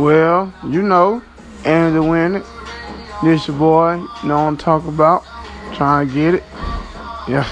Well, you know, and the win This your boy, you know what I'm talking about. Trying to get it. Yeah.